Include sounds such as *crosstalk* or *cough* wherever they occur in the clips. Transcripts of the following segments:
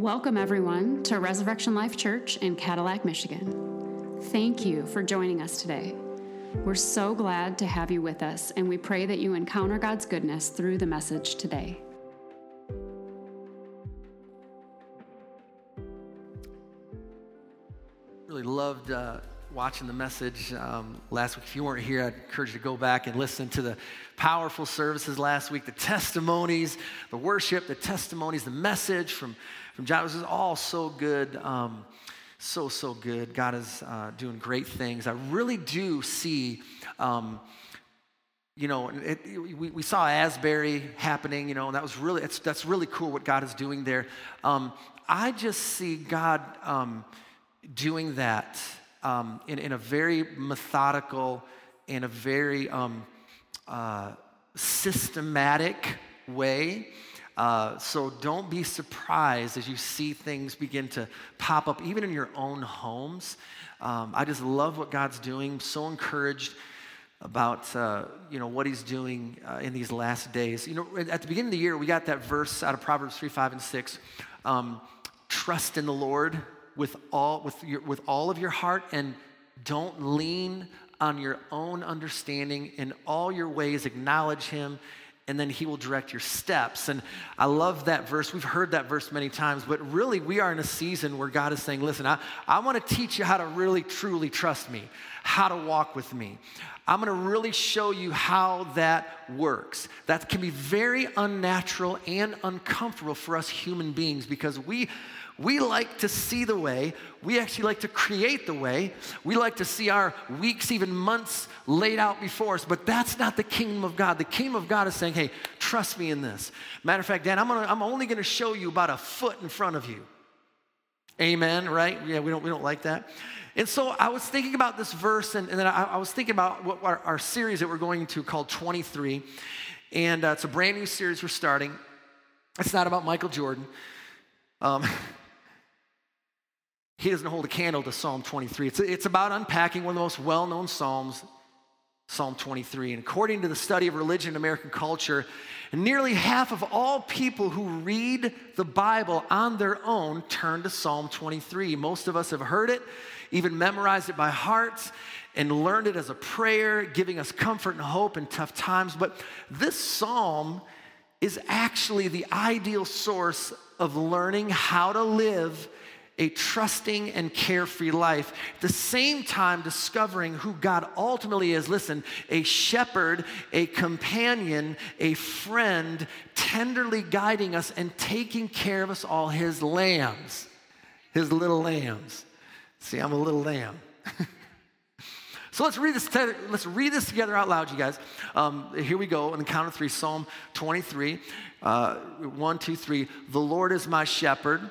Welcome, everyone, to Resurrection Life Church in Cadillac, Michigan. Thank you for joining us today. We're so glad to have you with us, and we pray that you encounter God's goodness through the message today. Really loved uh, watching the message um, last week. If you weren't here, I'd encourage you to go back and listen to the powerful services last week, the testimonies, the worship, the testimonies, the message from, from John. Is all so good. Um, so, so good. God is uh, doing great things. I really do see. Um, you know, it, we, we saw Asbury happening, you know, and that was really, that's, that's really cool what God is doing there. Um, I just see God um, doing that um, in, in a very methodical, in a very um, systematic way. Uh, so don't be surprised as you see things begin to pop up, even in your own homes. Um, I just love what God's doing. So encouraged about uh, you know what He's doing uh, in these last days. You know, at the beginning of the year, we got that verse out of Proverbs three, five, and six. Um, Trust in the Lord with all, with, your, with all of your heart and don't lean on your own understanding. In all your ways, acknowledge Him, and then He will direct your steps. And I love that verse. We've heard that verse many times, but really, we are in a season where God is saying, Listen, I, I want to teach you how to really, truly trust me, how to walk with me. I'm going to really show you how that works. That can be very unnatural and uncomfortable for us human beings because we we like to see the way. We actually like to create the way. We like to see our weeks, even months laid out before us. But that's not the kingdom of God. The kingdom of God is saying, hey, trust me in this. Matter of fact, Dan, I'm, gonna, I'm only going to show you about a foot in front of you. Amen, right? Yeah, we don't, we don't like that. And so I was thinking about this verse, and, and then I, I, was thinking about what our, our, series that we're going to called 23. And uh, it's a brand new series we're starting. It's not about Michael Jordan. Um, *laughs* he doesn't hold a candle to Psalm 23. It's, it's about unpacking one of the most well known Psalms, Psalm 23. And according to the study of religion and American culture, nearly half of all people who read the Bible on their own turn to Psalm 23. Most of us have heard it, even memorized it by heart, and learned it as a prayer, giving us comfort and hope in tough times. But this psalm is actually the ideal source of learning how to live a trusting and carefree life. At the same time, discovering who God ultimately is. Listen, a shepherd, a companion, a friend, tenderly guiding us and taking care of us all, his lambs, his little lambs. See, I'm a little lamb. *laughs* So let's read this. Let's read this together out loud, you guys. Um, here we go. On the count of three, Psalm 23, uh, one, two, three. The Lord is my shepherd;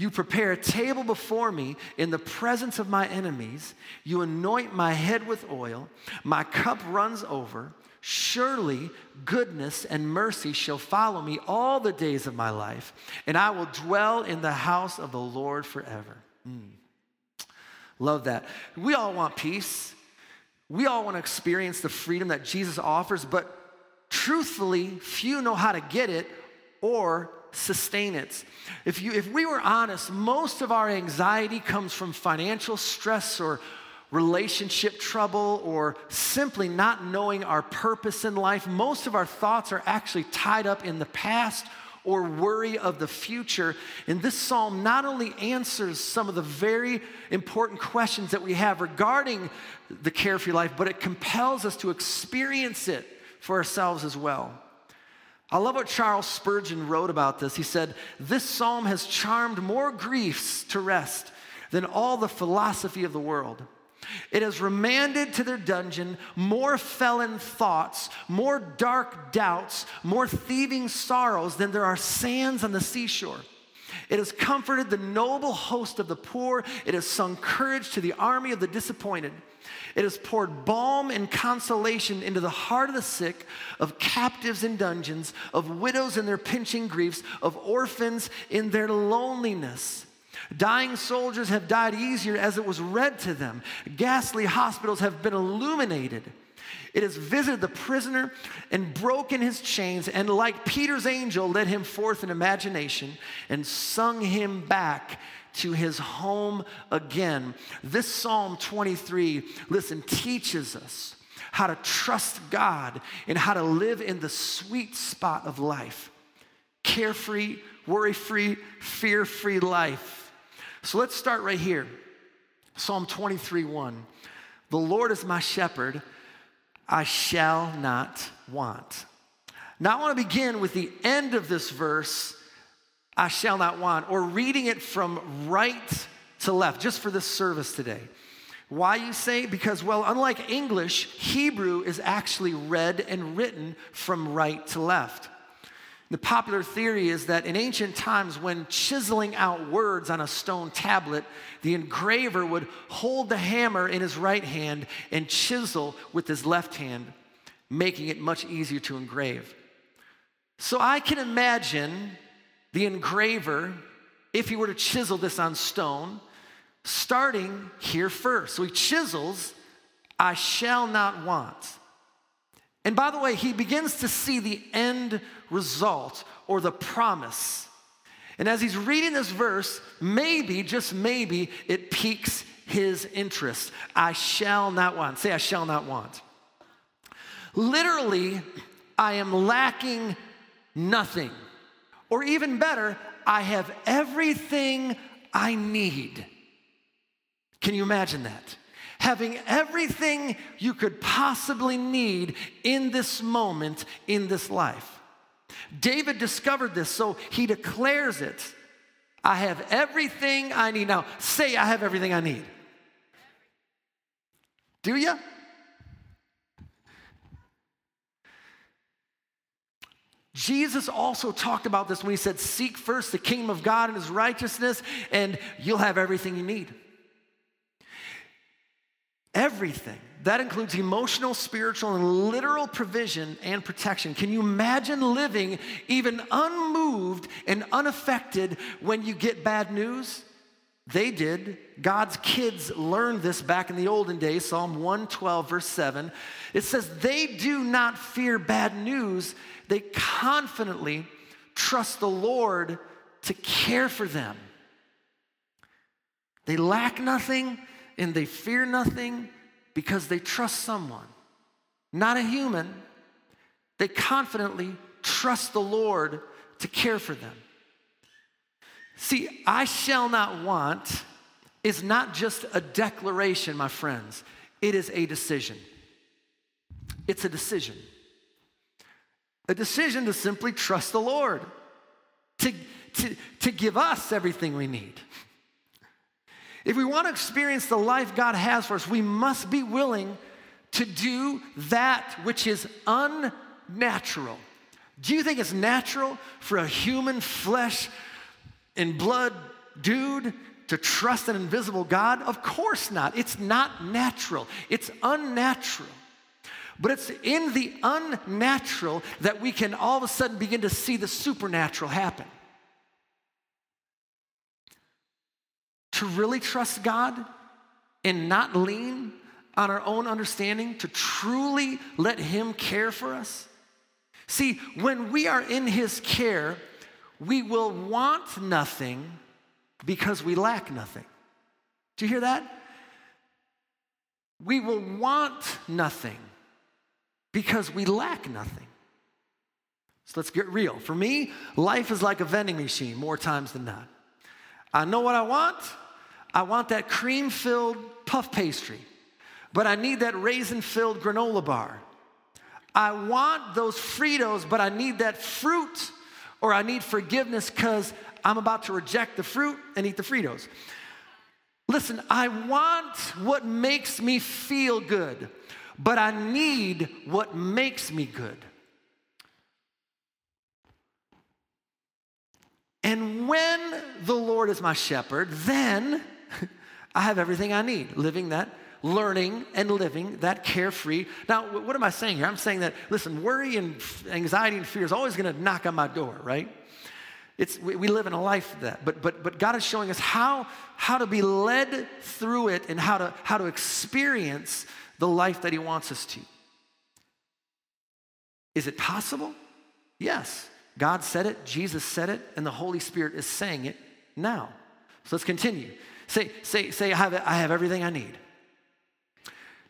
You prepare a table before me in the presence of my enemies. You anoint my head with oil. My cup runs over. Surely goodness and mercy shall follow me all the days of my life, and I will dwell in the house of the Lord forever. Mm. Love that. We all want peace. We all want to experience the freedom that Jesus offers, but truthfully, few know how to get it or sustain it. If, you, if we were honest, most of our anxiety comes from financial stress or relationship trouble or simply not knowing our purpose in life. Most of our thoughts are actually tied up in the past or worry of the future. And this psalm not only answers some of the very important questions that we have regarding the carefree life, but it compels us to experience it for ourselves as well. I love what Charles Spurgeon wrote about this. He said, This psalm has charmed more griefs to rest than all the philosophy of the world. It has remanded to their dungeon more felon thoughts, more dark doubts, more thieving sorrows than there are sands on the seashore. It has comforted the noble host of the poor. It has sung courage to the army of the disappointed. It has poured balm and consolation into the heart of the sick, of captives in dungeons, of widows in their pinching griefs, of orphans in their loneliness. Dying soldiers have died easier as it was read to them. Ghastly hospitals have been illuminated. It has visited the prisoner and broken his chains, and like Peter's angel, led him forth in imagination and sung him back to his home again. This Psalm 23, listen, teaches us how to trust God and how to live in the sweet spot of life carefree, worry free, fear free life. So let's start right here. Psalm 23 1. The Lord is my shepherd, I shall not want. Now I want to begin with the end of this verse I shall not want, or reading it from right to left, just for this service today. Why you say? Because, well, unlike English, Hebrew is actually read and written from right to left. The popular theory is that in ancient times, when chiseling out words on a stone tablet, the engraver would hold the hammer in his right hand and chisel with his left hand, making it much easier to engrave. So I can imagine the engraver, if he were to chisel this on stone, starting here first. So he chisels, I shall not want. And by the way, he begins to see the end result or the promise. And as he's reading this verse, maybe, just maybe, it piques his interest. I shall not want. Say, I shall not want. Literally, I am lacking nothing. Or even better, I have everything I need. Can you imagine that? Having everything you could possibly need in this moment, in this life. David discovered this, so he declares it. I have everything I need. Now, say, I have everything I need. Do you? Jesus also talked about this when he said, Seek first the kingdom of God and his righteousness, and you'll have everything you need. Everything. That includes emotional, spiritual, and literal provision and protection. Can you imagine living even unmoved and unaffected when you get bad news? They did. God's kids learned this back in the olden days, Psalm 112, verse 7. It says, They do not fear bad news, they confidently trust the Lord to care for them. They lack nothing and they fear nothing because they trust someone, not a human. They confidently trust the Lord to care for them. See, I shall not want is not just a declaration, my friends, it is a decision. It's a decision. A decision to simply trust the Lord, to, to, to give us everything we need. If we want to experience the life God has for us, we must be willing to do that which is unnatural. Do you think it's natural for a human flesh and blood dude to trust an invisible God? Of course not. It's not natural, it's unnatural. But it's in the unnatural that we can all of a sudden begin to see the supernatural happen. To really trust God and not lean on our own understanding, to truly let Him care for us. See, when we are in His care, we will want nothing because we lack nothing. Do you hear that? We will want nothing because we lack nothing. So let's get real. For me, life is like a vending machine more times than not. I know what I want. I want that cream filled puff pastry, but I need that raisin filled granola bar. I want those Fritos, but I need that fruit, or I need forgiveness because I'm about to reject the fruit and eat the Fritos. Listen, I want what makes me feel good but I need what makes me good. And when the Lord is my shepherd, then I have everything I need, living that, learning and living that carefree. Now, what am I saying here? I'm saying that, listen, worry and anxiety and fear is always going to knock on my door, right? It's, we, live in a life that. But, but, but God is showing us how, how to be led through it and how to, how to experience the life that He wants us to. Is it possible? Yes. God said it, Jesus said it, and the Holy Spirit is saying it now. So let's continue. Say, say, say, I have, I have everything I need.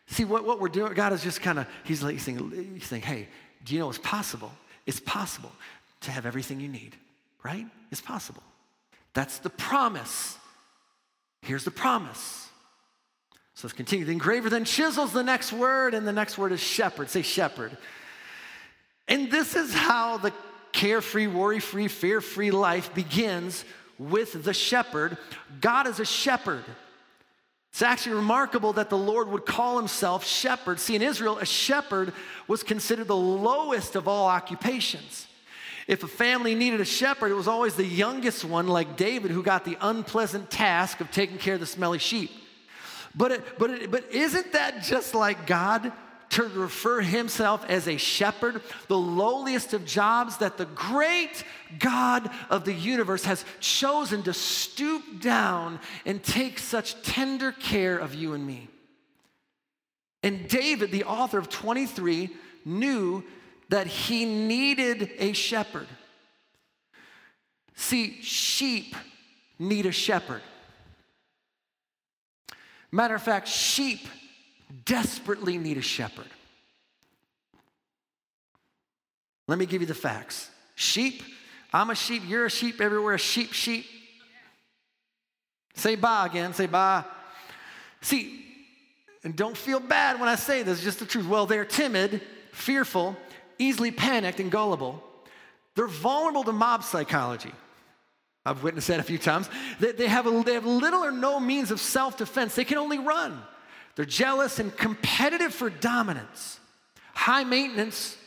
See, what, what we're doing, God is just kind of, he's, like, he's, saying, he's saying, hey, do you know it's possible? It's possible to have everything you need, right? It's possible. That's the promise. Here's the promise. So let's continue. The engraver then chisels the next word, and the next word is shepherd. Say shepherd. And this is how the carefree, worry free, fear free life begins with the shepherd. God is a shepherd. It's actually remarkable that the Lord would call himself shepherd. See, in Israel, a shepherd was considered the lowest of all occupations. If a family needed a shepherd, it was always the youngest one, like David, who got the unpleasant task of taking care of the smelly sheep. But, it, but, it, but isn't that just like God? To refer himself as a shepherd, the lowliest of jobs that the great God of the universe has chosen to stoop down and take such tender care of you and me. And David, the author of 23, knew that he needed a shepherd. See, sheep need a shepherd. Matter of fact, sheep desperately need a shepherd. Let me give you the facts. Sheep, I'm a sheep, you're a sheep everywhere, sheep, sheep. Say bye again, say bye. See, and don't feel bad when I say this, just the truth. Well, they're timid, fearful, easily panicked, and gullible. They're vulnerable to mob psychology. I've witnessed that a few times. They, they, have, a, they have little or no means of self defense. They can only run. They're jealous and competitive for dominance, high maintenance,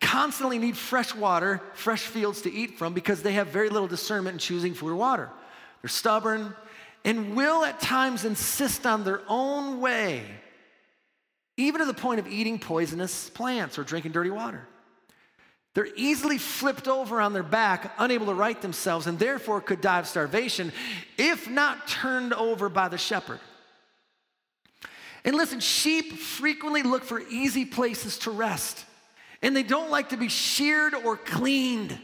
constantly need fresh water, fresh fields to eat from because they have very little discernment in choosing food or water. They're stubborn and will at times insist on their own way, even to the point of eating poisonous plants or drinking dirty water. They're easily flipped over on their back, unable to right themselves, and therefore could die of starvation if not turned over by the shepherd. And listen, sheep frequently look for easy places to rest, and they don't like to be sheared or cleaned.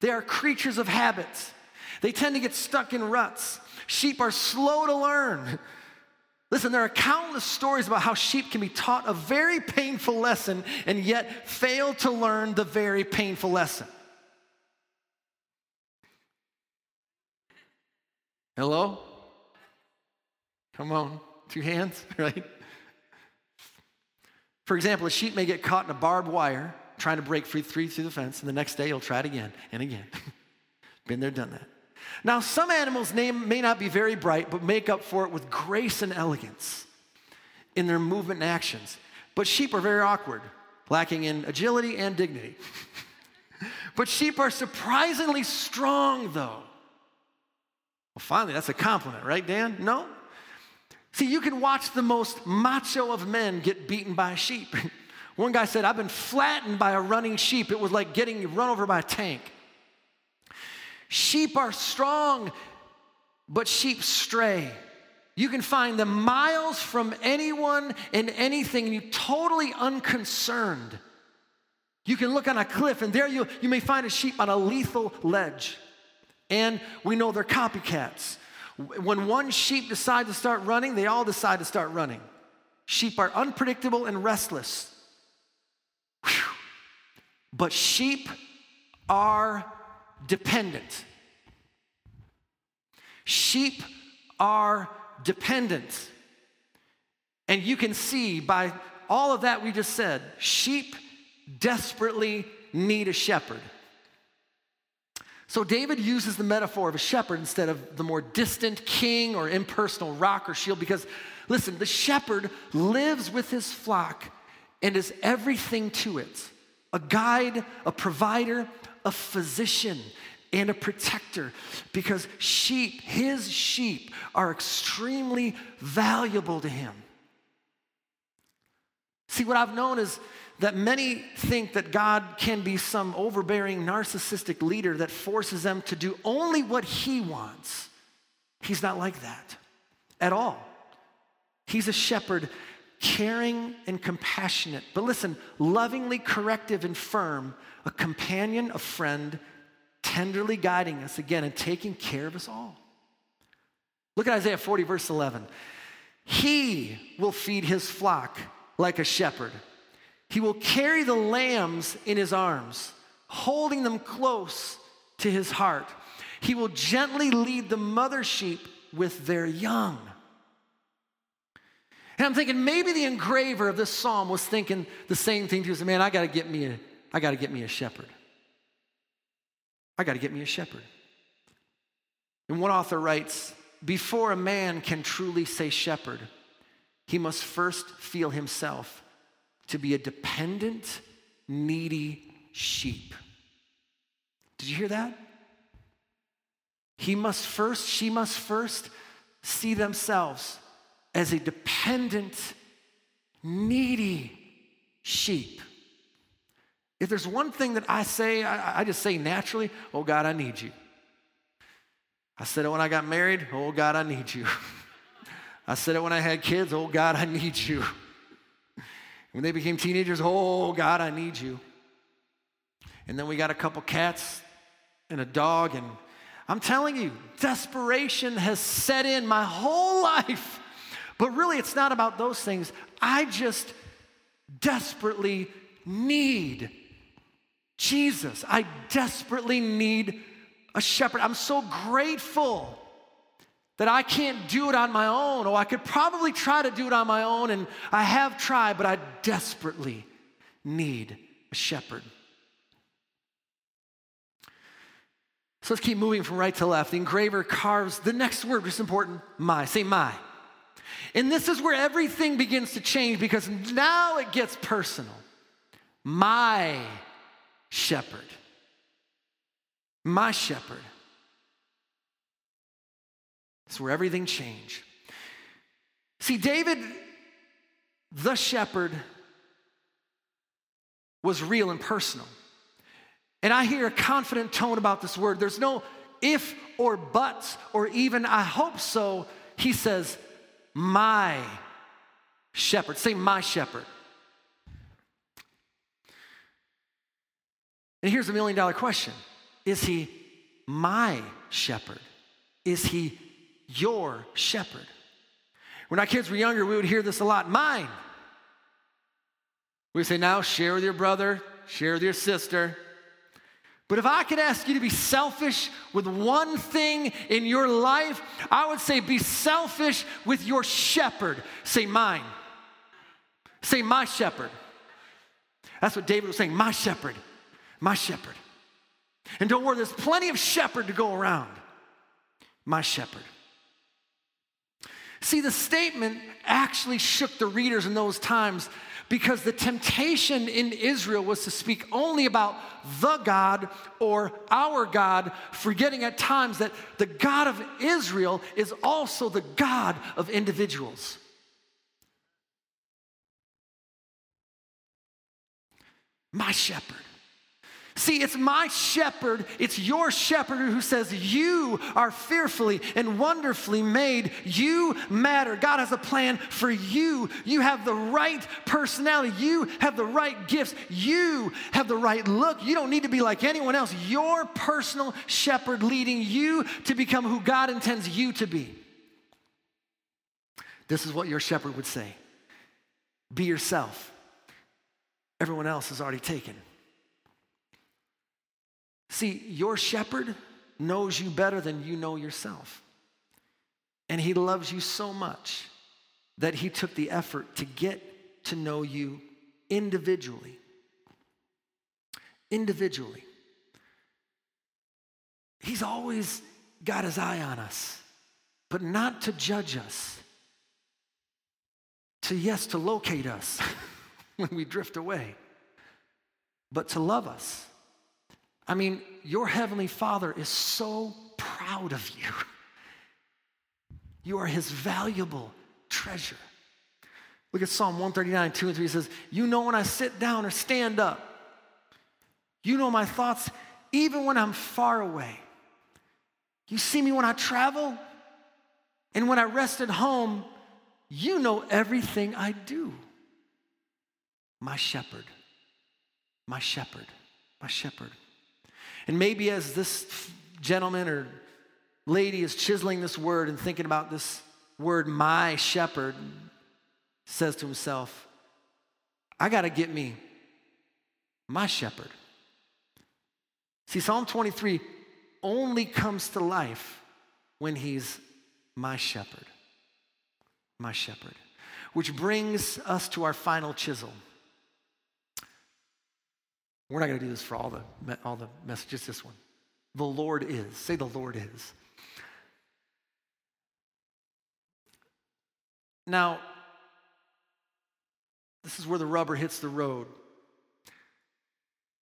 They are creatures of habits. They tend to get stuck in ruts. Sheep are slow to learn. Listen, there are countless stories about how sheep can be taught a very painful lesson and yet fail to learn the very painful lesson. Hello? Come on. Two hands, *laughs* right? For example, a sheep may get caught in a barbed wire trying to break free through the fence, and the next day he'll try it again and again. *laughs* Been there, done that. Now, some animals' name may not be very bright, but make up for it with grace and elegance in their movement and actions. But sheep are very awkward, lacking in agility and dignity. *laughs* but sheep are surprisingly strong, though. Well, finally, that's a compliment, right, Dan? No? See, you can watch the most macho of men get beaten by a sheep. *laughs* One guy said, I've been flattened by a running sheep. It was like getting run over by a tank. Sheep are strong, but sheep stray. You can find them miles from anyone and anything, and you're totally unconcerned. You can look on a cliff, and there you, you may find a sheep on a lethal ledge. And we know they're copycats. When one sheep decides to start running, they all decide to start running. Sheep are unpredictable and restless. Whew. But sheep are dependent. Sheep are dependent. And you can see by all of that we just said, sheep desperately need a shepherd. So David uses the metaphor of a shepherd instead of the more distant king or impersonal rock or shield because, listen, the shepherd lives with his flock and is everything to it a guide, a provider, a physician. and a protector because sheep, his sheep, are extremely valuable to him. See, what I've known is that many think that God can be some overbearing, narcissistic leader that forces them to do only what he wants. He's not like that at all. He's a shepherd, caring and compassionate, but listen, lovingly corrective and firm, a companion, a friend, tenderly guiding us again and taking care of us all. Look at Isaiah 40, verse 11. He will feed his flock like a shepherd. He will carry the lambs in his arms, holding them close to his heart. He will gently lead the mother sheep with their young. And I'm thinking maybe the engraver of this psalm was thinking the same thing. He was, man, I got to get me a, I got to get me a shepherd. I got to get me a shepherd. And one author writes, before a man can truly say shepherd, he must first feel himself to be a dependent, needy sheep. Did you hear that? He must first, she must first see themselves as a dependent, needy sheep. If there's one thing that I say, I, I, just say naturally, oh God, I need you. I said it when I got married, oh God, I need you. *laughs* I said it when I had kids, oh God, I need you. When they became teenagers, oh God, I need you. And then we got a couple cats and a dog, and I'm telling you, desperation has set in my whole *laughs* life. But really, it's not about those things. I just desperately need Jesus. I desperately need a shepherd. I'm so grateful that I can't do it on my own. Oh, I could probably try to do it on my own, and I have tried, but I desperately need a shepherd. So let's keep moving from right to left. The engraver carves the next word, which is important my. Say my. And this is where everything begins to change because now it gets personal. My shepherd. My shepherd. It's where everything changed. See, David, the shepherd, was real and personal. And I hear a confident tone about this word. There's no if or buts or even I hope so. He says, My shepherd. Say, My shepherd. And here's a million dollar question Is he my shepherd? Is he your shepherd? When our kids were younger, we would hear this a lot mine. We say, now share with your brother, share with your sister. But if I could ask you to be selfish with one thing in your life, I would say be selfish with your shepherd. Say mine. Say my shepherd. That's what David was saying, my shepherd my shepherd. And don't worry, there's plenty of shepherd to go around. My shepherd. See, the statement actually shook the readers in those times because the temptation in Israel was to speak only about the God or our God, forgetting at times that the God of Israel is also the God of individuals. My shepherd. See, it's my shepherd, it's your shepherd who says, You are fearfully and wonderfully made. You matter. God has a plan for you. You have the right personality. You have the right gifts. You have the right look. You don't need to be like anyone else. Your personal shepherd leading you to become who God intends you to be. This is what your shepherd would say Be yourself. Everyone else is already taken. See, your shepherd knows you better than you know yourself. And he loves you so much that he took the effort to get to know you individually. Individually. He's always got his eye on us, but not to judge us. To, yes, to locate us *laughs* when we drift away, but to love us I mean, your heavenly Father is so proud of you. You are his valuable treasure. Look at Psalm 139, 2 and 3. It says, You know when I sit down or stand up. You know my thoughts even when I'm far away. You see me when I travel and when I rest at home. You know everything I do. My shepherd, my shepherd, my shepherd. And maybe as this gentleman or lady is chiseling this word and thinking about this word, my shepherd, says to himself, I got to get me my shepherd. See, Psalm 23 only comes to life when he's my shepherd. My shepherd. Which brings us to our final chisel. We're not going to do this for all the, all the messages, this one. The Lord is. Say, the Lord is. Now, this is where the rubber hits the road.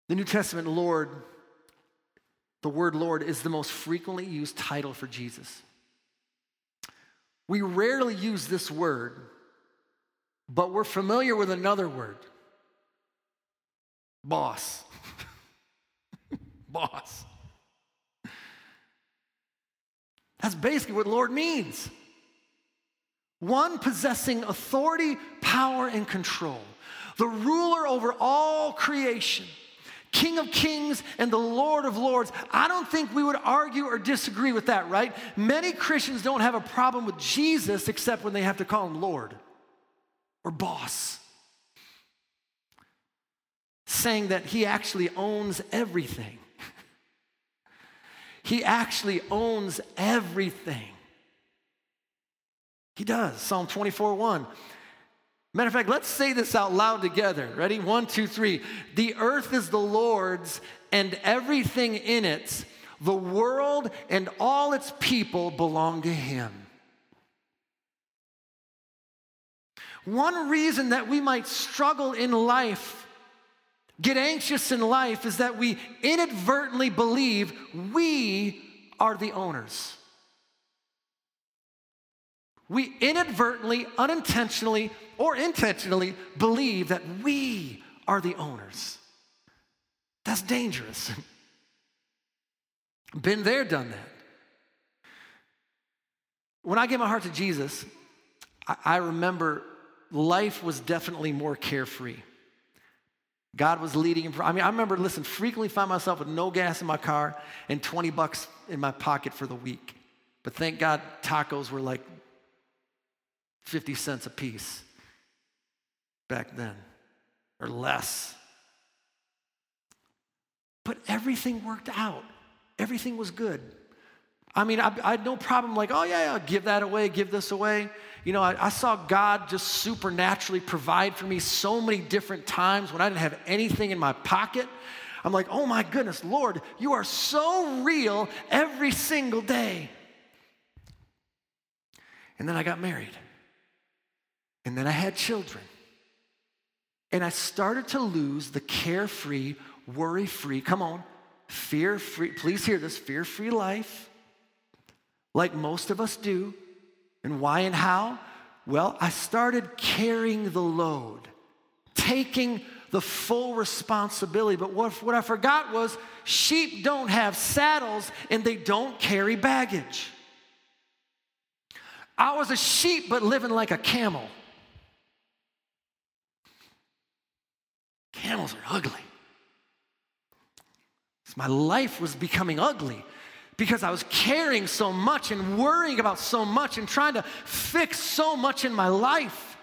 The New Testament Lord, the word Lord, is the most frequently used title for Jesus. We rarely use this word, but we're familiar with another word boss. boss. That's basically what Lord means one possessing authority, power, and control, the ruler over all creation, King of kings and the Lord of lords. I don't think we would argue or disagree with that, right? Many Christians don't have a problem with Jesus except when they have to call him Lord or boss, saying that he actually owns everything. *laughs* he actually owns everything. He does. Psalm 24 1. Matter of fact, let's say this out loud together. Ready? One, two, three. The earth is the Lord's and everything in it, the world and all its people belong to Him. One reason that we might struggle in life, get anxious in life, is that we inadvertently believe we are the owners we inadvertently, unintentionally, or intentionally believe that we are the owners. That's dangerous. *laughs* Been there, done that. When I gave my heart to Jesus, I, remember life was definitely more carefree. God was leading. I mean, I remember, listen, frequently find myself with no gas in my car and 20 bucks in my pocket for the week. But thank God tacos were like 50 cents a piece back then, or less. But everything worked out, everything was good. I mean, I, I, had no problem like, oh, yeah, yeah, give that away, give this away. You know, I, I saw God just supernaturally provide for me so many different times when I didn't have anything in my pocket. I'm like, oh my goodness, Lord, you are so real every single day. And then I got married. And then I had children. And I started to lose the carefree, worry free, come on, fear free, please hear this fear free life, like most of us do. And why and how? Well, I started carrying the load, taking the full responsibility. But what, what I forgot was sheep don't have saddles and they don't carry baggage. I was a sheep, but living like a camel. Camels are ugly. So my life was becoming ugly because I was caring so much and worrying about so much and trying to fix so much in my life.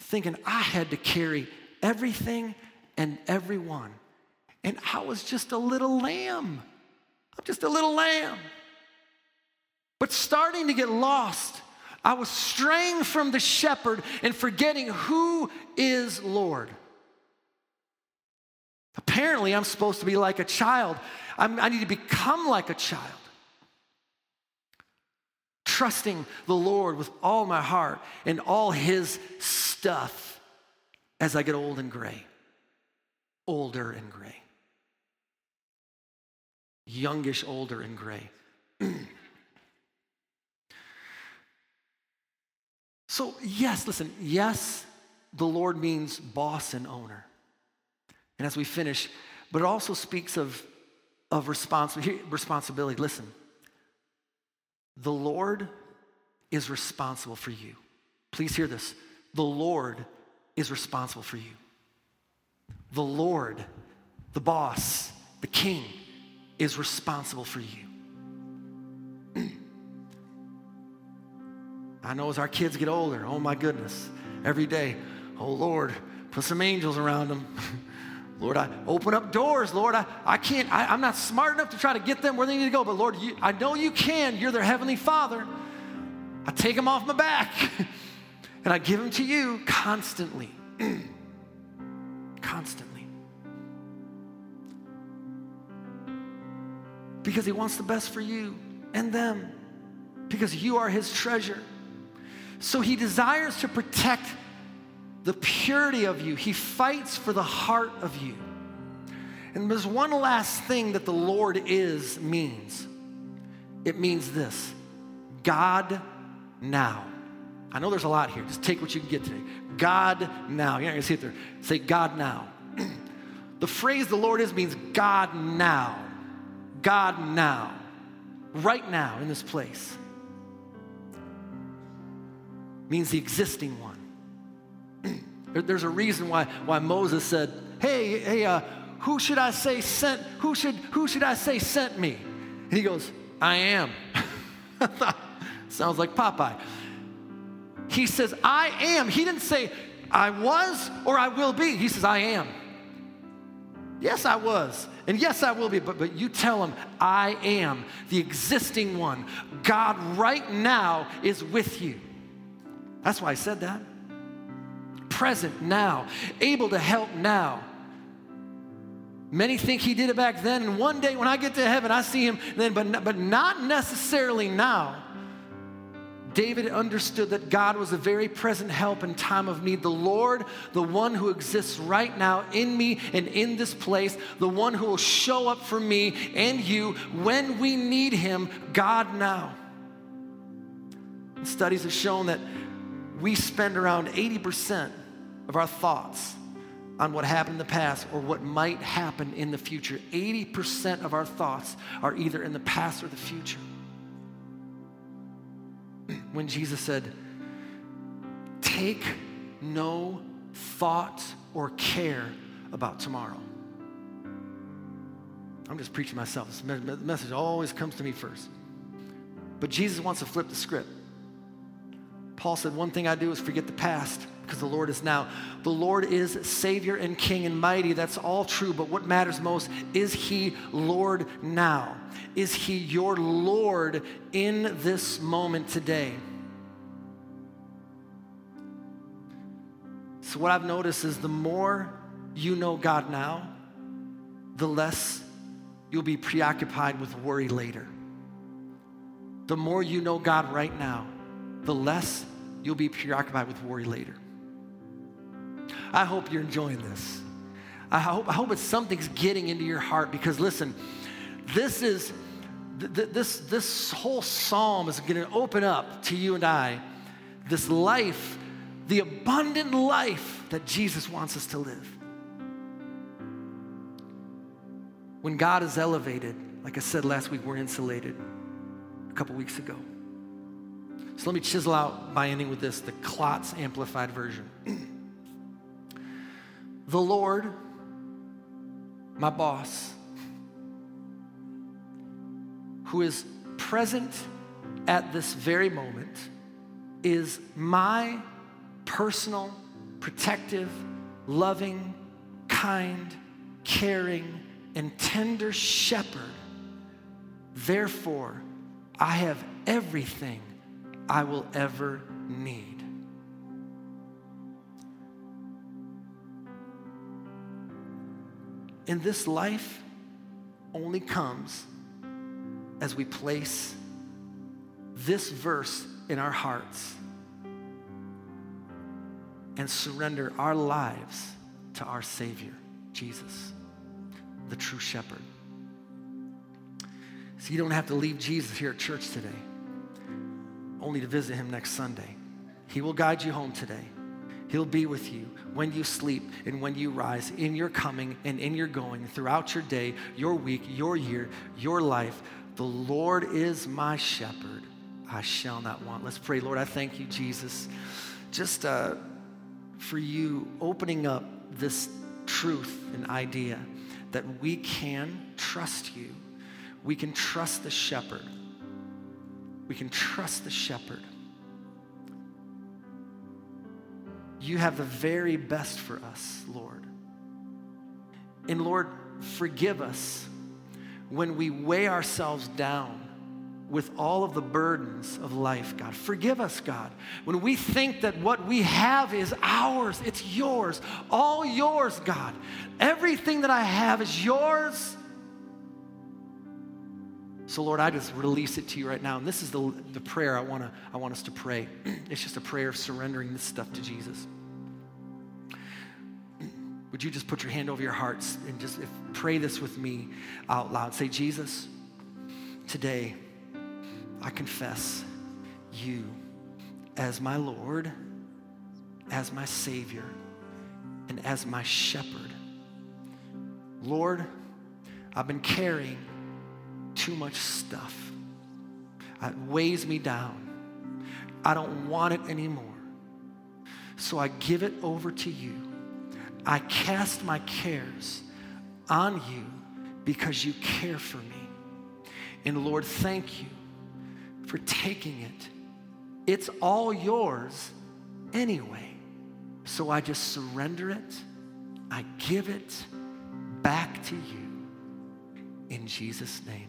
Thinking I had to carry everything and everyone. And I was just a little lamb. I'm just a little lamb. But starting to get lost I was straying from the shepherd and forgetting who is Lord. Apparently, I'm supposed to be like a child. I'm, i need to become like a child. Trusting the Lord with all my heart and all his stuff as I get old and gray. older and gray. Youngish, older and gray. *clears throat* so, yes, listen, yes, the Lord means boss and owner. And as we finish, but it also speaks of, of responsi- responsibility. Listen, the Lord is responsible for you. Please hear this. The Lord is responsible for you. The Lord, the boss, the king, is responsible for you. *clears throat* I know as our kids get older, oh my goodness, every day, oh Lord, put some angels around them. *laughs* Lord, I open up doors. Lord, I, I can't, I, am not smart enough to try to get them where they need to go, but Lord, you, I know you can. You're their heavenly father. I take them off my back *laughs* and I give them to you constantly. *clears throat* constantly. Because he wants the best for you and them, because you are his treasure. So he desires to protect the purity of you, he fights for the heart of you. And there's one last thing that the Lord is means it means this God now. I know there's a lot here. Just take what you can get today. God now. You're not going to see it there. Say God now. *clears throat* the phrase the Lord is means God now. God now. Right now in this place. Means the existing one. There's a reason why, why Moses said, Hey, hey, uh, who should I say sent? Who should, who should I say sent me? And he goes, I am. *laughs* Sounds like Popeye. He says, I am. He didn't say, I was or I will be. He says, I am. Yes, I was. And yes, I will be. But, but you tell him, I am the existing one. God right now is with you. That's why I said that present now, able to help now. Many think he did it back then, and one day when I get to heaven, I see him then, but, but not necessarily now. David understood that God was a very present help in time of need. The Lord, the one who exists right now in me and in this place, the one who will show up for me and you when we need him, God now. Studies have shown that we spend around 80% of our thoughts on what happened in the past or what might happen in the future. 80% of our thoughts are either in the past or the future. *clears throat* When Jesus said, Take no thought or care about tomorrow. I'm just preaching myself. This message always comes to me first. But Jesus wants to flip the script. Paul said, One thing I do is forget the past because the Lord is now. The Lord is Savior and King and mighty. That's all true. But what matters most is He Lord now? Is He your Lord in this moment today? So, what I've noticed is the more you know God now, the less you'll be preoccupied with worry later. The more you know God right now, the less you'll be preoccupied with worry later. I hope you're enjoying this. I hope, I hope it's something's getting into your heart because listen, this is th- this this whole psalm is going to open up to you and I this life, the abundant life that Jesus wants us to live. When God is elevated, like I said last week, we're insulated a couple weeks ago. So let me chisel out by ending with this the Klotz amplified version. The Lord, my boss, who is present at this very moment, is my personal, protective, loving, kind, caring, and tender shepherd. Therefore, I have everything I will ever need. And this life only comes as we place this verse in our hearts and surrender our lives to our Savior, Jesus. The true shepherd. So you don't have to leave Jesus here at church today, only to visit him next Sunday. He will guide you home today. He'll be with you when you sleep and when you rise, in your coming and in your going, throughout your day, your week, your year, your life. The Lord is my shepherd. I shall not want. Let's pray. Lord, I thank you, Jesus, just uh, for you opening up this truth and idea that we can trust you. We can trust the shepherd. We can trust the shepherd. You have the very best for us, Lord. And Lord, forgive us when we weigh ourselves down with all of the burdens of life, God. Forgive us, God. When we think that what we have is ours, it's yours, all yours, God. Everything that I have is yours. So, Lord, I just release it to you right now. And this is the, the prayer I, wanna, I want us to pray. *clears throat* it's just a prayer of surrendering this stuff to Jesus. Would you just put your hand over your hearts and just if, pray this with me out loud? Say, Jesus, today I confess you as my Lord, as my Savior, and as my shepherd. Lord, I've been carrying too much stuff. It weighs me down. I don't want it anymore. So I give it over to you. I cast my cares on you because you care for me. And Lord, thank you for taking it. It's all yours anyway. So I just surrender it. I give it back to you in Jesus' name.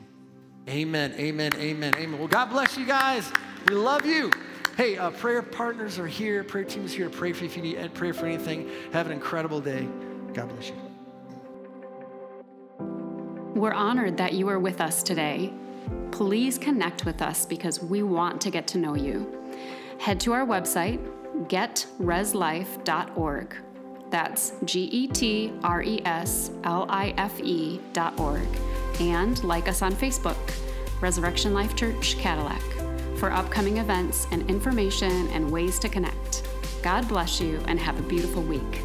Amen, amen, amen, amen. Well, God bless you guys. We love you. Hey, uh, prayer partners are here. Prayer team is here to pray for you if you need prayer for anything. Have an incredible day. God bless you. We're honored that you are with us today. Please connect with us because we want to get to know you. Head to our website, getreslife.org. That's G E T R E S L I F E dot org and like us on Facebook, Resurrection Life Church Cadillac, for upcoming events and information and ways to connect. God bless you and have a beautiful week.